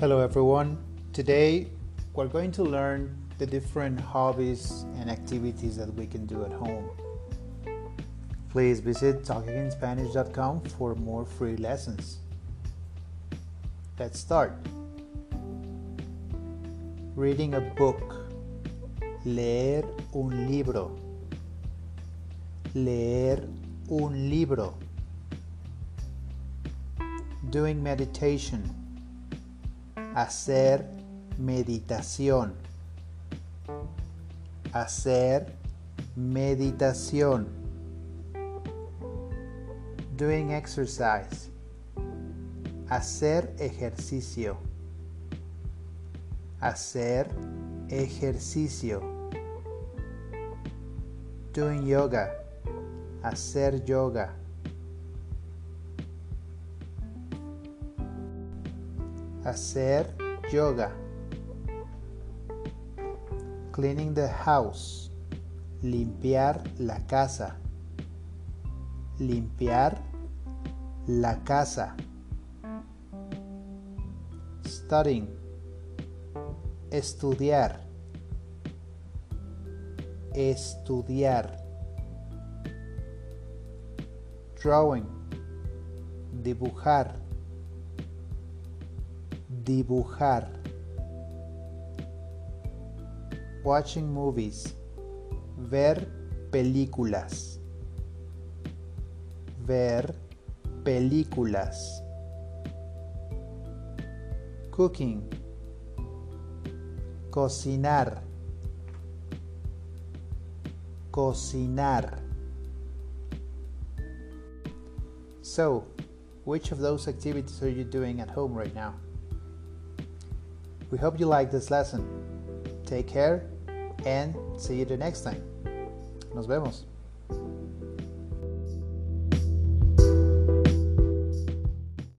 Hello, everyone. Today we're going to learn the different hobbies and activities that we can do at home. Please visit talkagainspanish.com for more free lessons. Let's start. Reading a book. Leer un libro. Leer un libro. Doing meditation hacer meditación, hacer meditación, doing exercise, hacer ejercicio, hacer ejercicio, doing yoga, hacer yoga. Hacer yoga. Cleaning the house. Limpiar la casa. Limpiar la casa. Studying. Estudiar. Estudiar. Drawing. Dibujar dibujar. Watching movies. Ver películas. Ver películas. Cooking. Cocinar. Cocinar. So, which of those activities are you doing at home right now? We hope you like this lesson. Take care and see you the next time. Nos vemos.